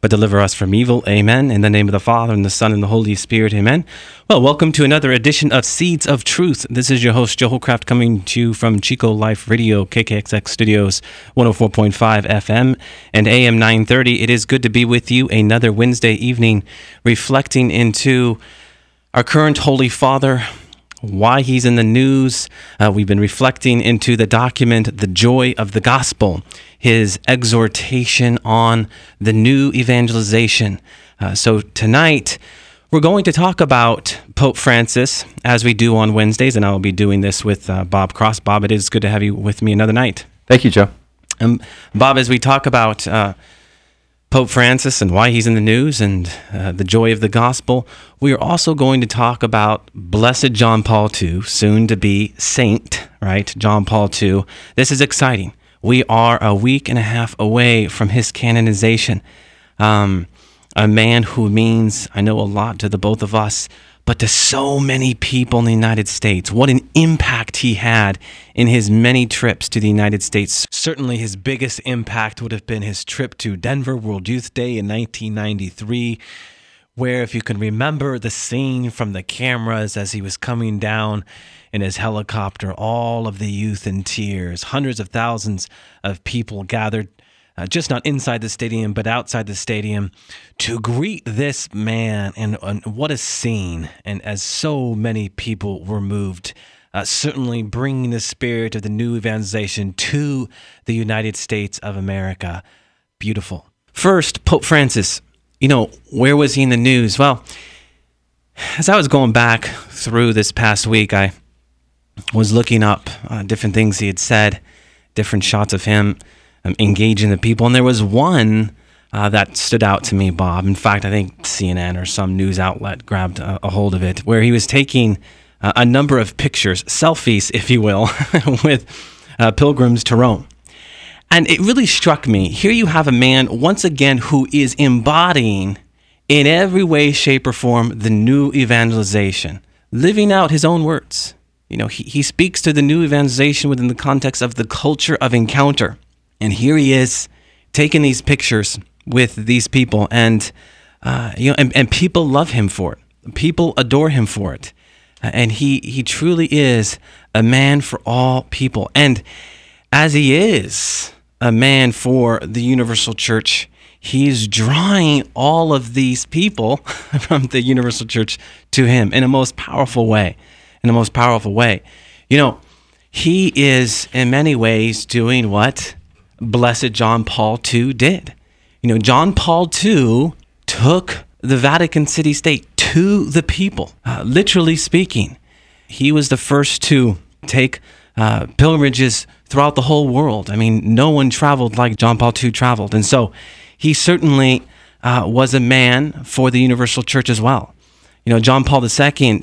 but deliver us from evil. Amen. In the name of the Father, and the Son, and the Holy Spirit. Amen. Well, welcome to another edition of Seeds of Truth. This is your host, Joe Hollcraft, coming to you from Chico Life Radio, KKXX Studios, 104.5 FM and AM 930. It is good to be with you another Wednesday evening, reflecting into our current Holy Father, why he's in the news. Uh, we've been reflecting into the document, The Joy of the Gospel, his exhortation on the new evangelization. Uh, so tonight, we're going to talk about Pope Francis as we do on Wednesdays, and I'll be doing this with uh, Bob Cross. Bob, it is good to have you with me another night. Thank you, Joe. Um, Bob, as we talk about uh, Pope Francis and why he's in the news and uh, the joy of the gospel. We are also going to talk about Blessed John Paul II, soon to be Saint, right? John Paul II. This is exciting. We are a week and a half away from his canonization. Um, a man who means, I know, a lot to the both of us but to so many people in the United States. What an impact he had in his many trips to the United States. Certainly, his biggest impact would have been his trip to Denver World Youth Day in 1993. Where, if you can remember the scene from the cameras as he was coming down in his helicopter, all of the youth in tears, hundreds of thousands of people gathered uh, just not inside the stadium, but outside the stadium, to greet this man. And, and what a scene. And as so many people were moved, uh, certainly bringing the spirit of the new evangelization to the United States of America. Beautiful. First, Pope Francis. You know, where was he in the news? Well, as I was going back through this past week, I was looking up uh, different things he had said, different shots of him engaging the people. And there was one uh, that stood out to me, Bob. In fact, I think CNN or some news outlet grabbed a, a hold of it, where he was taking uh, a number of pictures, selfies, if you will, with uh, pilgrims to Rome. And it really struck me. Here you have a man, once again, who is embodying in every way, shape, or form the new evangelization, living out his own words. You know, he, he speaks to the new evangelization within the context of the culture of encounter. And here he is taking these pictures with these people, and uh, you know, and, and people love him for it. People adore him for it, uh, and he he truly is a man for all people. And as he is a man for the universal church, he's drawing all of these people from the universal church to him in a most powerful way. In a most powerful way, you know, he is in many ways doing what Blessed John Paul II did. You know, John Paul II took the Vatican City State to the people, uh, literally speaking. He was the first to take uh, pilgrimages throughout the whole world. I mean, no one traveled like John Paul II traveled. And so he certainly uh, was a man for the universal church as well. You know, John Paul II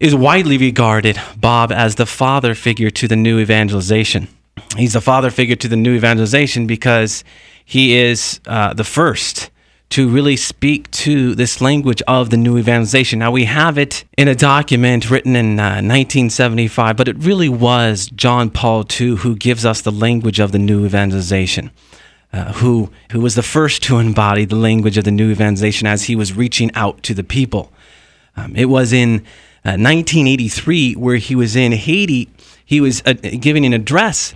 is widely regarded, Bob, as the father figure to the new evangelization he's the father figure to the new evangelization because he is uh, the first to really speak to this language of the new evangelization. Now, we have it in a document written in uh, 1975, but it really was John Paul II who gives us the language of the new evangelization. Uh, who, who was the first to embody the language of the new evangelization as he was reaching out to the people. Um, it was in 1983 uh, where he was in Haiti he was uh, giving an address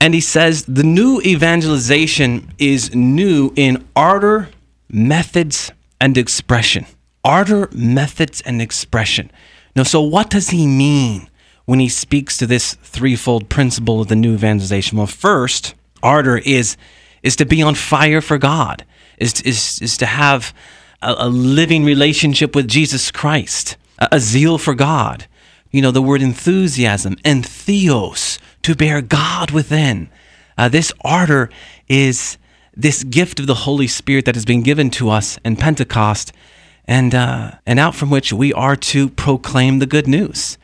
and he says the new evangelization is new in ardor, methods, and expression. Ardor, methods, and expression. Now, so what does he mean when he speaks to this threefold principle of the new evangelization? Well, first, ardor is is to be on fire for God, is is is to have a, a living relationship with Jesus Christ, a, a zeal for God, you know, the word enthusiasm en theos, to bear God within. Uh, this ardor is this gift of the Holy Spirit that has been given to us in Pentecost, and uh, and out from which we are to proclaim the good news.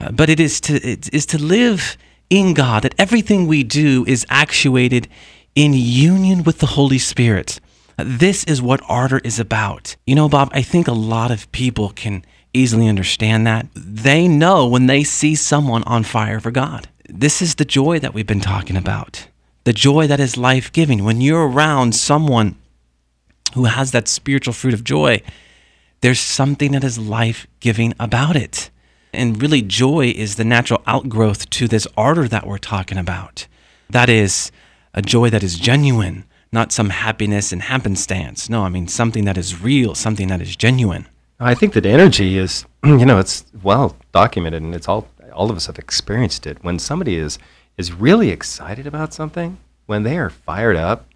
Uh, but it is to it is to live in God. That everything we do is actuated in union with the Holy Spirit. This is what ardor is about. You know, Bob, I think a lot of people can easily understand that. They know when they see someone on fire for God. This is the joy that we've been talking about. The joy that is life giving. When you're around someone who has that spiritual fruit of joy, there's something that is life giving about it. And really, joy is the natural outgrowth to this ardor that we're talking about. That is a joy that is genuine, not some happiness and happenstance. No, I mean something that is real, something that is genuine. I think that energy is, you know, it's well documented, and it's all all of us have experienced it. When somebody is is really excited about something, when they are fired up,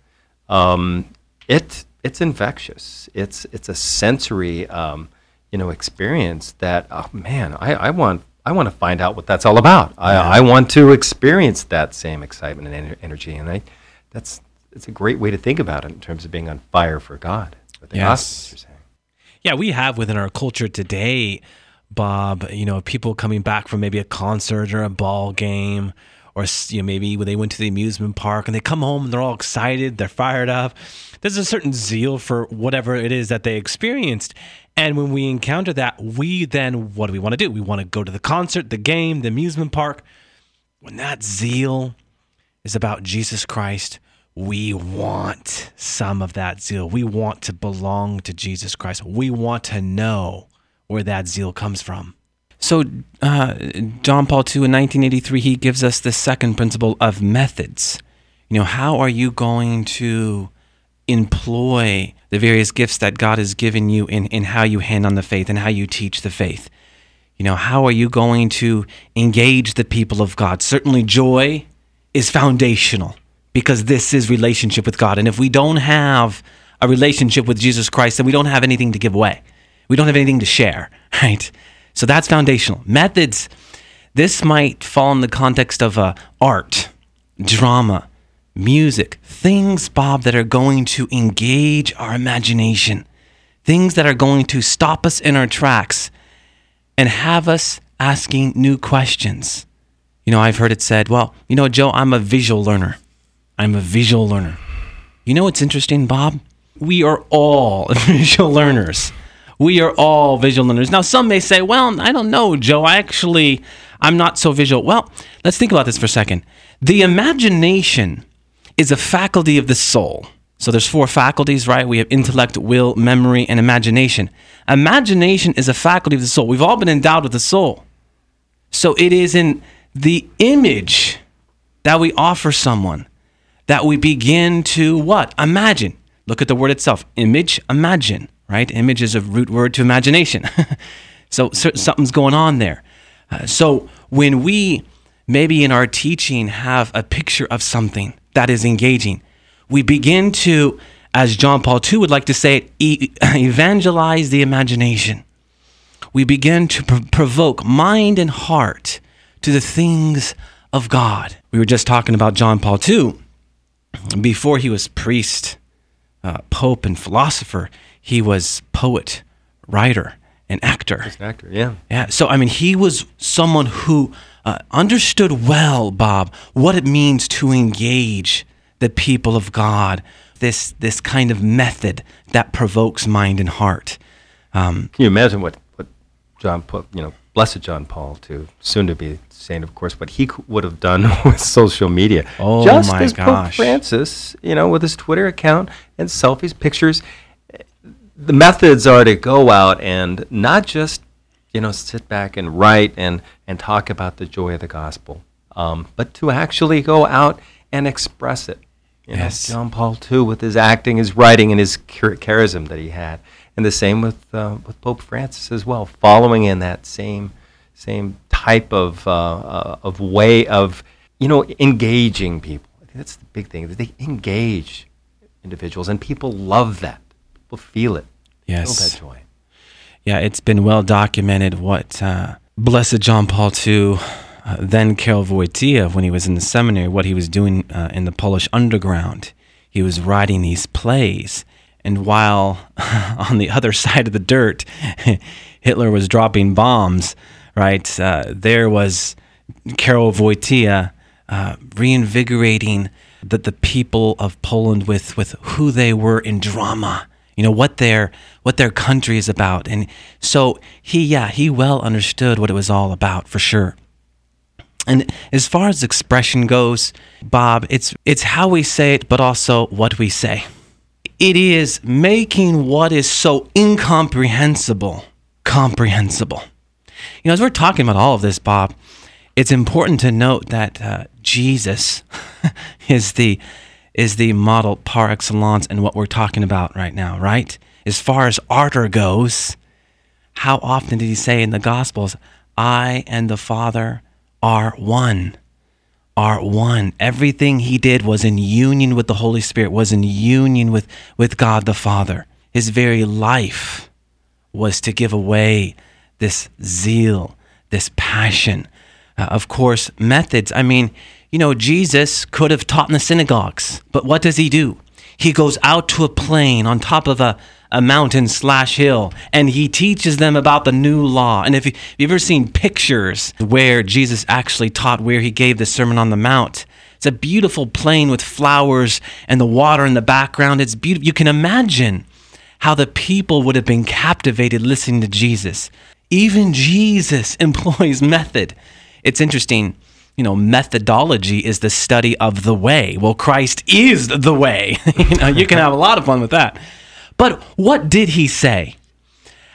um, it it's infectious. It's it's a sensory, um, you know, experience that oh, man, I, I want I want to find out what that's all about. I, yeah. I want to experience that same excitement and en- energy, and I that's it's a great way to think about it in terms of being on fire for God. yes. Yeah, we have within our culture today, Bob. You know, people coming back from maybe a concert or a ball game, or you know, maybe when they went to the amusement park and they come home and they're all excited, they're fired up. There's a certain zeal for whatever it is that they experienced. And when we encounter that, we then, what do we want to do? We want to go to the concert, the game, the amusement park. When that zeal is about Jesus Christ, we want some of that zeal. We want to belong to Jesus Christ. We want to know where that zeal comes from. So, uh, John Paul II in 1983, he gives us the second principle of methods. You know, how are you going to employ the various gifts that God has given you in, in how you hand on the faith and how you teach the faith? You know, how are you going to engage the people of God? Certainly, joy is foundational because this is relationship with God. And if we don't have a relationship with Jesus Christ, then we don't have anything to give away. We don't have anything to share, right? So that's foundational. Methods, this might fall in the context of uh, art, drama, music, things, Bob, that are going to engage our imagination, things that are going to stop us in our tracks and have us asking new questions. You know, I've heard it said, well, you know, Joe, I'm a visual learner. I'm a visual learner. You know what's interesting, Bob? We are all visual learners. We are all visual learners. Now, some may say, well, I don't know, Joe. I actually, I'm not so visual. Well, let's think about this for a second. The imagination is a faculty of the soul. So there's four faculties, right? We have intellect, will, memory, and imagination. Imagination is a faculty of the soul. We've all been endowed with the soul. So it is in the image that we offer someone that we begin to what? Imagine. Look at the word itself. Image, imagine, right? Image is a root word to imagination. so, so, something's going on there. Uh, so when we maybe in our teaching have a picture of something that is engaging, we begin to, as John Paul II would like to say, e- evangelize the imagination. We begin to pr- provoke mind and heart to the things of God. We were just talking about John Paul II before he was priest, uh, pope, and philosopher, he was poet, writer, and actor. an actor, yeah. Yeah. So, I mean, he was someone who uh, understood well, Bob, what it means to engage the people of God. This this kind of method that provokes mind and heart. Um, Can you imagine what what John put? You know, blessed John Paul, II, soon to be saying, of course, what he would have done with social media. Oh Just my as gosh. Pope Francis, you know, with his Twitter account and selfies, pictures. The methods are to go out and not just, you know, sit back and write and, and talk about the joy of the gospel, um, but to actually go out and express it. You yes. Know, John Paul II with his acting, his writing, and his charism that he had. And the same with, uh, with Pope Francis as well, following in that same same type of uh, uh, of way of you know engaging people. I think that's the big thing that they engage individuals, and people love that. People feel it. Yes. Feel that joy. Yeah, it's been well documented what uh, Blessed John Paul II, uh, then Karol Wojtyla, when he was in the seminary, what he was doing uh, in the Polish underground. He was writing these plays. And while on the other side of the dirt, Hitler was dropping bombs, right? Uh, there was Karol Wojtyla uh, reinvigorating the, the people of Poland with, with who they were in drama, you know, what their what their country is about. And so he yeah, he well understood what it was all about for sure. And as far as expression goes, Bob, it's it's how we say it, but also what we say. It is making what is so incomprehensible comprehensible. You know, as we're talking about all of this, Bob, it's important to note that uh, Jesus is the is the model par excellence in what we're talking about right now, right? As far as ardor goes, how often did he say in the Gospels, "I and the Father are one"? Are one. Everything he did was in union with the Holy Spirit, was in union with, with God the Father. His very life was to give away this zeal, this passion. Uh, of course, methods. I mean, you know, Jesus could have taught in the synagogues, but what does he do? He goes out to a plain on top of a, a mountain slash hill and he teaches them about the new law. And if, you, have ever seen pictures where Jesus actually taught, where he gave the Sermon on the Mount, it's a beautiful plain with flowers and the water in the background. It's beautiful. You can imagine how the people would have been captivated listening to Jesus. Even Jesus employs method. It's interesting you know, methodology is the study of the way. Well, Christ is the way. you know, you can have a lot of fun with that. But what did he say?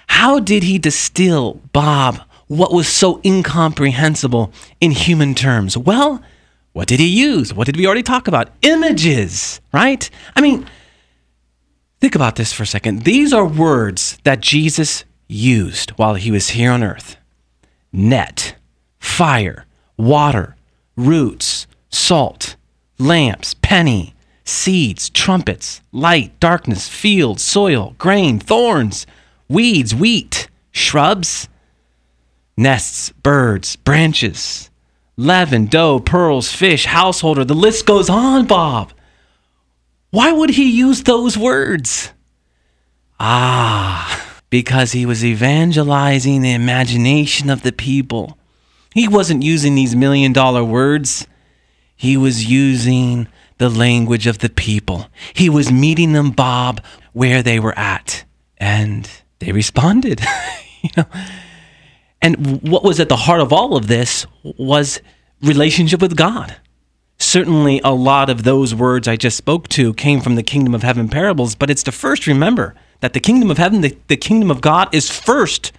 How did he distill, Bob, what was so incomprehensible in human terms? Well, what did he use? What did we already talk about? Images, right? I mean, think about this for a second. These are words that Jesus used while he was here on earth net, fire, water, roots, salt, lamps, penny, seeds, trumpets, light, darkness, field, soil, grain, thorns, weeds, wheat, shrubs, nests, birds, branches, leaven, dough, pearls, fish, householder. The list goes on, Bob. Why would he use those words? Ah, because he was evangelizing the imagination of the people. He wasn't using these million dollar words. He was using the language of the people. He was meeting them, Bob, where they were at. And they responded. you know? And what was at the heart of all of this was relationship with God. Certainly, a lot of those words I just spoke to came from the kingdom of heaven parables, but it's to first remember that the kingdom of heaven, the, the kingdom of God, is first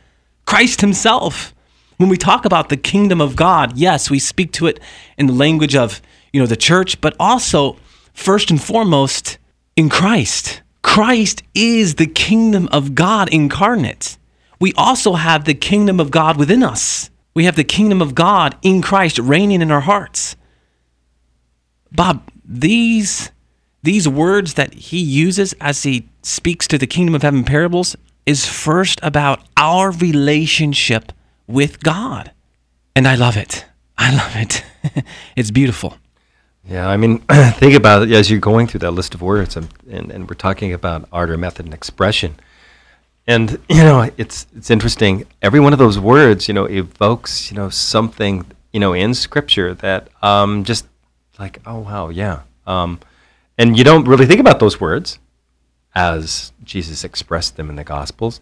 Christ Himself. When we talk about the kingdom of God, yes, we speak to it in the language of, you know, the church, but also first and foremost in Christ. Christ is the kingdom of God incarnate. We also have the kingdom of God within us. We have the kingdom of God in Christ reigning in our hearts. Bob, these these words that he uses as he speaks to the kingdom of heaven parables is first about our relationship with God. And I love it. I love it. it's beautiful. Yeah, I mean, think about it as you're going through that list of words, and, and, we're talking about ardor method and expression. And you know, it's it's interesting. Every one of those words, you know, evokes you know something you know in Scripture that um, just like oh wow yeah, um, and you don't really think about those words as Jesus expressed them in the Gospels.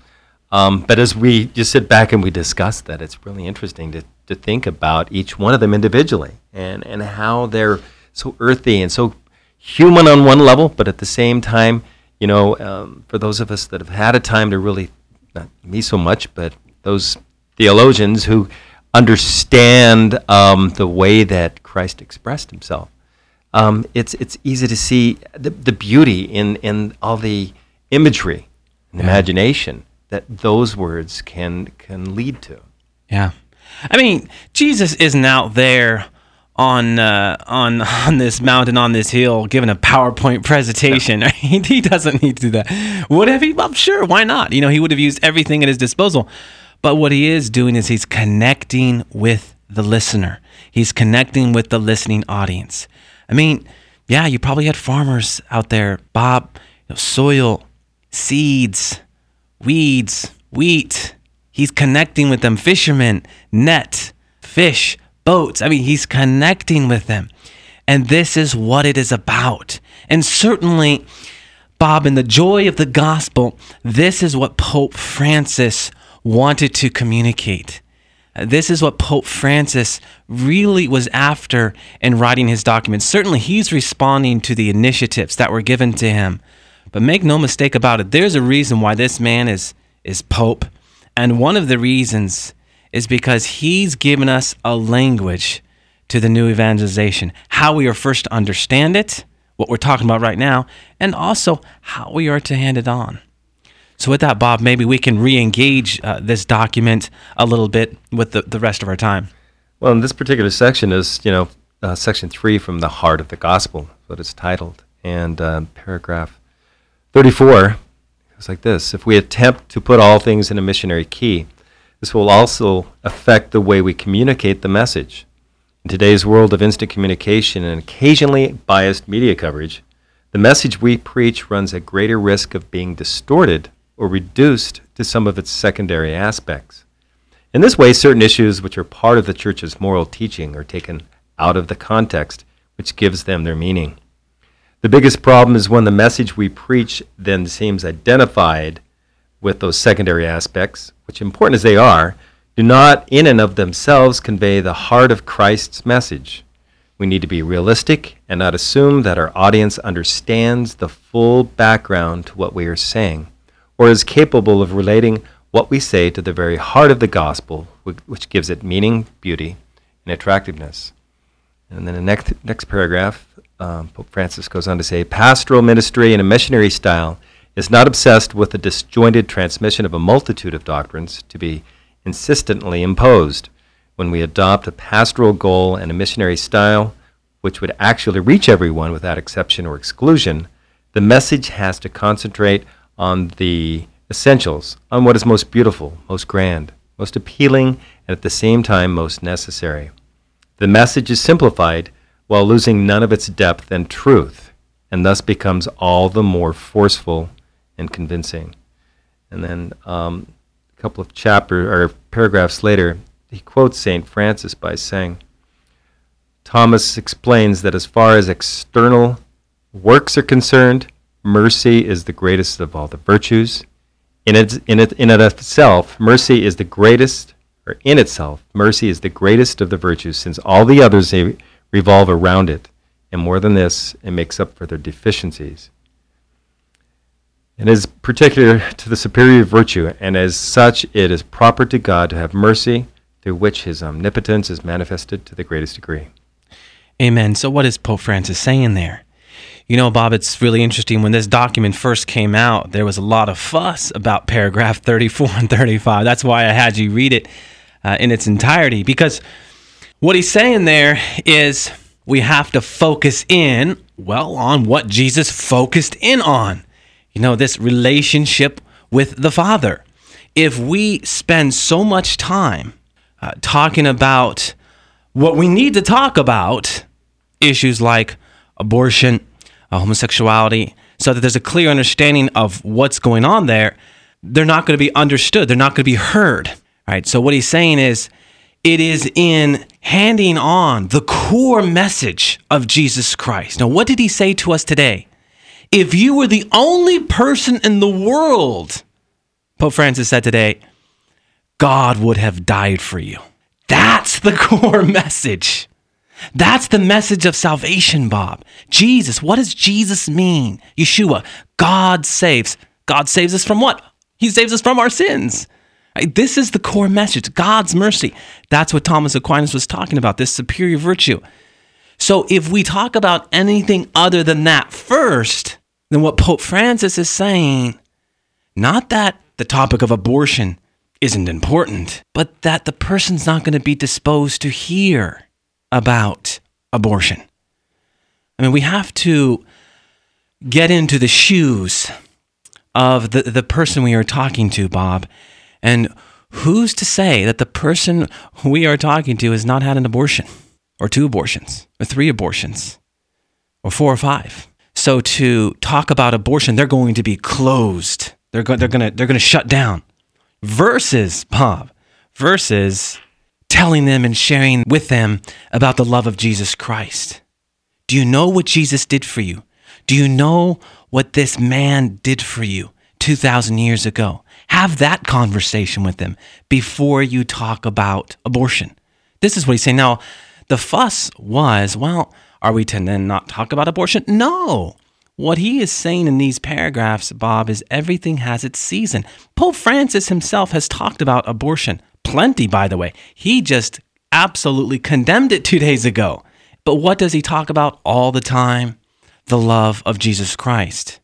Um, but as we just sit back and we discuss that, it's really interesting to, to think about each one of them individually and, and how they're so earthy and so human on one level, but at the same time, you know, um, for those of us that have had a time to really, not me so much, but those theologians who understand um, the way that Christ expressed himself, um, it's, it's easy to see the, the beauty in, in all the imagery and yeah. imagination that those words can can lead to. Yeah, I mean, Jesus isn't out there on uh, on on this mountain on this hill giving a PowerPoint presentation. he doesn't need to do that. Would have he? I'm sure. Why not? You know, he would have used everything at his disposal. But what he is doing is he's connecting with the listener. He's connecting with the listening audience. I mean, yeah, you probably had farmers out there, Bob, you know, soil, seeds, weeds, wheat. He's connecting with them. Fishermen, net, fish, boats. I mean, he's connecting with them. And this is what it is about. And certainly, Bob, in the joy of the gospel, this is what Pope Francis wanted to communicate. This is what Pope Francis really was after in writing his documents. Certainly, he's responding to the initiatives that were given to him. But make no mistake about it, there's a reason why this man is, is Pope. And one of the reasons is because he's given us a language to the new evangelization, how we are first to understand it, what we're talking about right now, and also how we are to hand it on. So, with that, Bob, maybe we can re engage uh, this document a little bit with the, the rest of our time. Well, in this particular section is, you know, uh, section three from the heart of the gospel, what it's titled. And uh, paragraph 34 goes like this If we attempt to put all things in a missionary key, this will also affect the way we communicate the message. In today's world of instant communication and occasionally biased media coverage, the message we preach runs a greater risk of being distorted or reduced to some of its secondary aspects. In this way, certain issues which are part of the church's moral teaching are taken out of the context which gives them their meaning. The biggest problem is when the message we preach then seems identified with those secondary aspects, which, important as they are, do not in and of themselves convey the heart of Christ's message. We need to be realistic and not assume that our audience understands the full background to what we are saying or is capable of relating what we say to the very heart of the gospel, which gives it meaning, beauty, and attractiveness. And then the next, next paragraph, um, Pope Francis goes on to say pastoral ministry in a missionary style is not obsessed with the disjointed transmission of a multitude of doctrines to be insistently imposed. When we adopt a pastoral goal and a missionary style, which would actually reach everyone without exception or exclusion, the message has to concentrate on the essentials, on what is most beautiful, most grand, most appealing, and at the same time most necessary. The message is simplified while losing none of its depth and truth, and thus becomes all the more forceful and convincing. And then um, a couple of chapters or paragraphs later, he quotes St. Francis by saying, Thomas explains that as far as external works are concerned, mercy is the greatest of all the virtues. In, it, in, it, in it itself, mercy is the greatest, or in itself, mercy is the greatest of the virtues, since all the others revolve around it. And more than this, it makes up for their deficiencies. It is particular to the superior virtue, and as such, it is proper to God to have mercy, through which his omnipotence is manifested to the greatest degree. Amen. So, what is Pope Francis saying there? You know, Bob, it's really interesting. When this document first came out, there was a lot of fuss about paragraph 34 and 35. That's why I had you read it uh, in its entirety, because what he's saying there is we have to focus in, well, on what Jesus focused in on. You know, this relationship with the Father. If we spend so much time uh, talking about what we need to talk about, issues like abortion, uh, homosexuality, so that there's a clear understanding of what's going on there, they're not going to be understood. They're not going to be heard. Right. So what he's saying is, it is in handing on the core message of Jesus Christ. Now, what did he say to us today? If you were the only person in the world, Pope Francis said today, God would have died for you. That's the core message. That's the message of salvation, Bob. Jesus, what does Jesus mean? Yeshua, God saves. God saves us from what? He saves us from our sins. This is the core message God's mercy. That's what Thomas Aquinas was talking about, this superior virtue. So if we talk about anything other than that first, then what Pope Francis is saying, not that the topic of abortion isn't important, but that the person's not going to be disposed to hear about abortion. I mean, we have to get into the shoes of the, the person we are talking to, Bob. And who's to say that the person we are talking to has not had an abortion, or two abortions, or three abortions, or four or five? So to talk about abortion, they're going to be closed. They're, go- they're going to they're going to shut down. Versus, Bob, versus telling them and sharing with them about the love of Jesus Christ. Do you know what Jesus did for you? Do you know what this man did for you 2,000 years ago? Have that conversation with them before you talk about abortion. This is what he's saying. Now, the fuss was, well, are we to then not talk about abortion? No. What he is saying in these paragraphs, Bob, is everything has its season. Pope Francis himself has talked about abortion. Plenty, by the way. He just absolutely condemned it two days ago. But what does he talk about all the time? The love of Jesus Christ.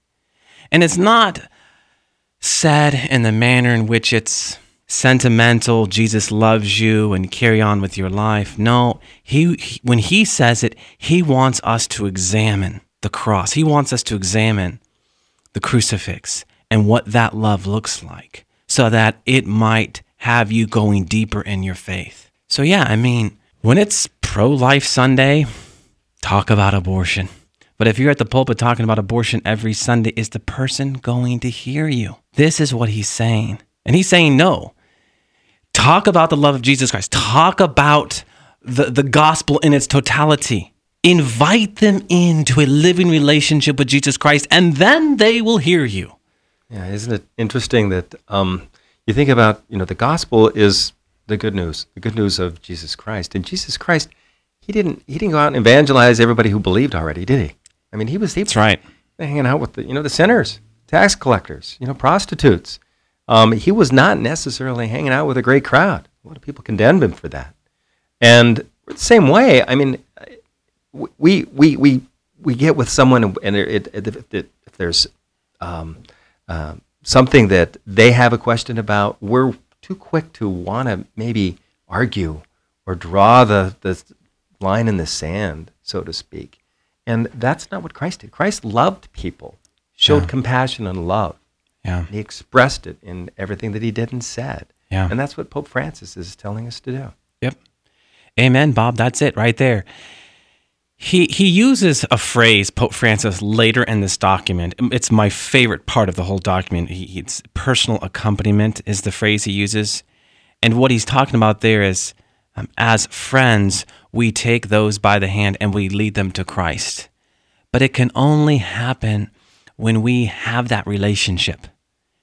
And it's not said in the manner in which it's sentimental, Jesus loves you and carry on with your life. No, he, he when he says it, he wants us to examine the cross. He wants us to examine the crucifix and what that love looks like so that it might have you going deeper in your faith. So, yeah, I mean, when it's pro life Sunday, talk about abortion. But if you're at the pulpit talking about abortion every Sunday, is the person going to hear you? This is what he's saying. And he's saying no. Talk about the love of Jesus Christ. Talk about the, the gospel in its totality. Invite them into a living relationship with Jesus Christ, and then they will hear you. Yeah, isn't it interesting that um, you think about, you know, the gospel is the good news, the good news of Jesus Christ. And Jesus Christ, he didn't he didn't go out and evangelize everybody who believed already, did he? I mean, he was he, That's right. hanging out with the you know the sinners, tax collectors, you know, prostitutes. Um, he was not necessarily hanging out with a great crowd. A lot of people condemned him for that. And the same way, I mean, we we we we get with someone, and it, it, it, if there's um, uh, something that they have a question about, we're too quick to want to maybe argue or draw the, the line in the sand, so to speak. And that's not what Christ did. Christ loved people, showed Yeah. compassion and love. Yeah. And he expressed it in everything that he did and said. Yeah. And that's what Pope Francis is telling us to do. Yep. Amen, Bob. That's it right there. He he uses a phrase, Pope Francis, later in this document. It's my favorite part of the whole document. He, it's personal accompaniment is the phrase he uses, and what he's talking about there is, um, as friends, we take those by the hand and we lead them to Christ. But it can only happen when we have that relationship.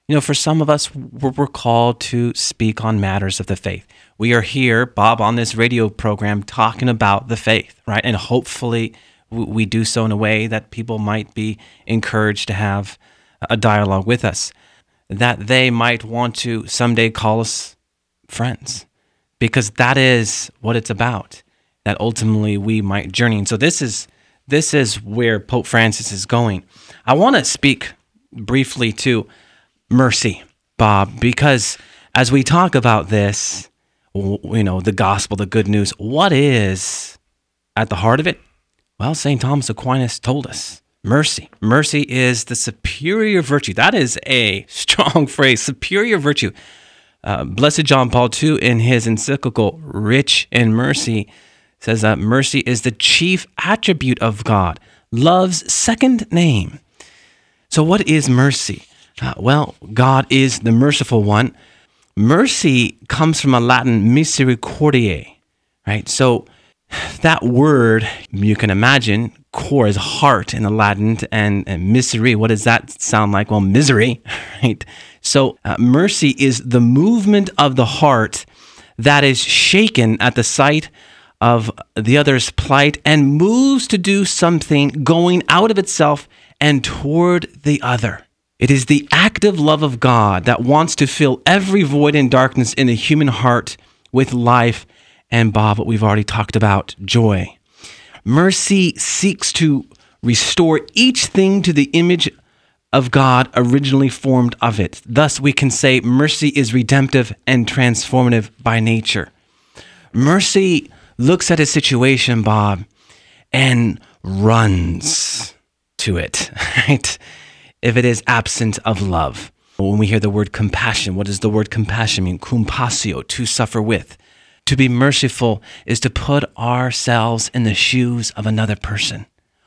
You know, for some of us, we're, called to speak on matters of the faith. We are here, Bob, on this radio program talking about the faith, right? And hopefully we do so in a way that people might be encouraged to have a dialogue with us, that they might want to someday call us friends, because that is what it's about, that ultimately we might journey. And so this is this is where Pope Francis is going. I want to speak briefly to mercy, Bob, because as we talk about this, you know, the gospel, the good news, what is at the heart of it? Well, St. Thomas Aquinas told us mercy. Mercy is the superior virtue. That is a strong phrase, superior virtue. Uh, Blessed John Paul II, in his encyclical Rich in Mercy, says that mercy is the chief attribute of God, love's second name. So, what is mercy? Uh, well, God is the merciful one. Mercy comes from a Latin misericordiae, right? So, that word you can imagine, cor is heart in the Latin, and, and misery, what does that sound like? Well, misery, right? So, uh, mercy is the movement of the heart that is shaken at the sight of the other's plight and moves to do something going out of itself and toward the other. It is the active love of God that wants to fill every void and darkness in the human heart with life and, Bob, what we've already talked about joy. Mercy seeks to restore each thing to the image of God originally formed of it. Thus, we can say mercy is redemptive and transformative by nature. Mercy looks at a situation, Bob, and runs to it, right? If it is absent of love. When we hear the word compassion, what does the word compassion mean? Compassio, to suffer with. To be merciful is to put ourselves in the shoes of another person.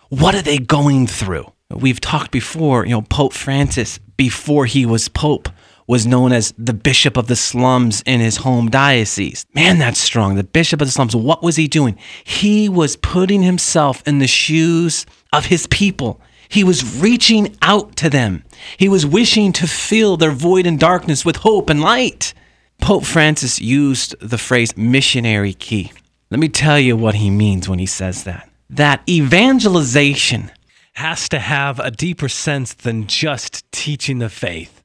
What are they going through? We've talked before, you know, Pope Francis, before he was Pope, was known as the bishop of the slums in his home diocese. Man, that's strong. The bishop of the slums. What was he doing? He was putting himself in the shoes of his people. He was reaching out to them. He was wishing to fill their void and darkness with hope and light. Pope Francis used the phrase missionary key. Let me tell you what he means when he says that. That evangelization has to have a deeper sense than just teaching the faith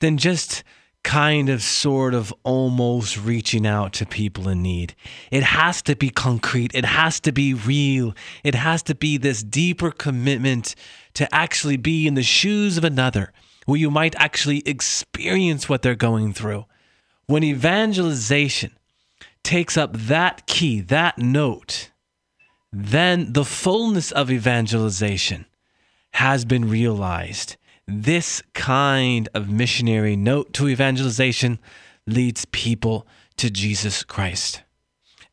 than just kind of sort of almost reaching out to people in need. It has to be concrete, it has to be real, it has to be this deeper commitment to actually be in the shoes of another where you might actually experience what they're going through. When evangelization takes up that key, that note, then the fullness of evangelization has been realized this kind of missionary note to evangelization leads people to Jesus Christ.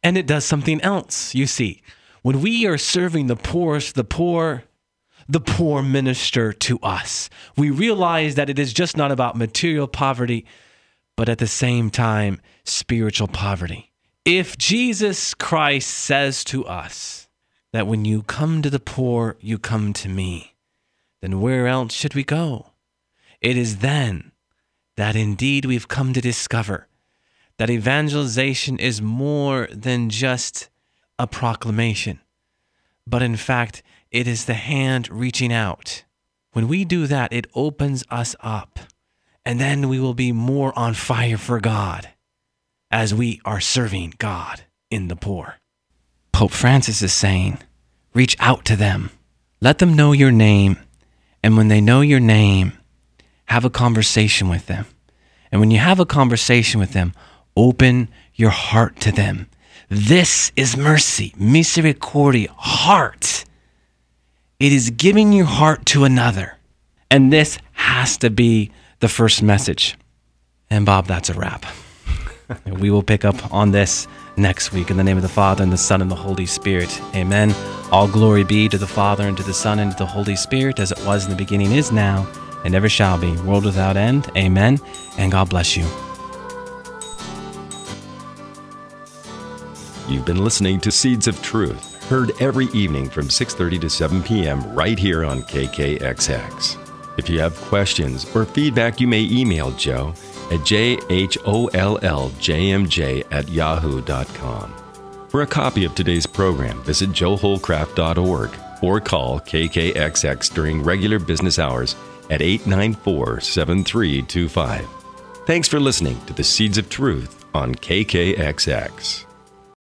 And it does something else, you see. When we are serving the poorest, the poor, the poor minister to us. We realize that it is just not about material poverty, but at the same time, spiritual poverty. If Jesus Christ says to us that when you come to the poor, you come to me, then where else should we go? It is then that indeed we've come to discover that evangelization is more than just a proclamation, but in fact, it is the hand reaching out. When we do that, it opens us up, and then we will be more on fire for God as we are serving God in the poor. Pope Francis is saying, reach out to them, let them know your name and when they know your name, have a conversation with them. And when you have a conversation with them, open your heart to them. This is mercy, misericordia, heart. It is giving your heart to another. And this has to be the first message. And Bob, that's a wrap. we will pick up on this next week in the name of the Father and the Son and the Holy Spirit. Amen. All glory be to the Father and to the Son and to the Holy Spirit as it was in the beginning, is now, and ever shall be, world without end. Amen. And God bless you. You've been listening to Seeds of Truth, heard every evening from 6:30 to 7 p.m. right here on KKXX. If you have questions or feedback, you may email Joe at jholljmj at yahoo.com. For a copy of today's program, visit joehollcraft.org or call KKXX during regular business hours at 894 7325. Thanks for listening to the Seeds of Truth on KKXX.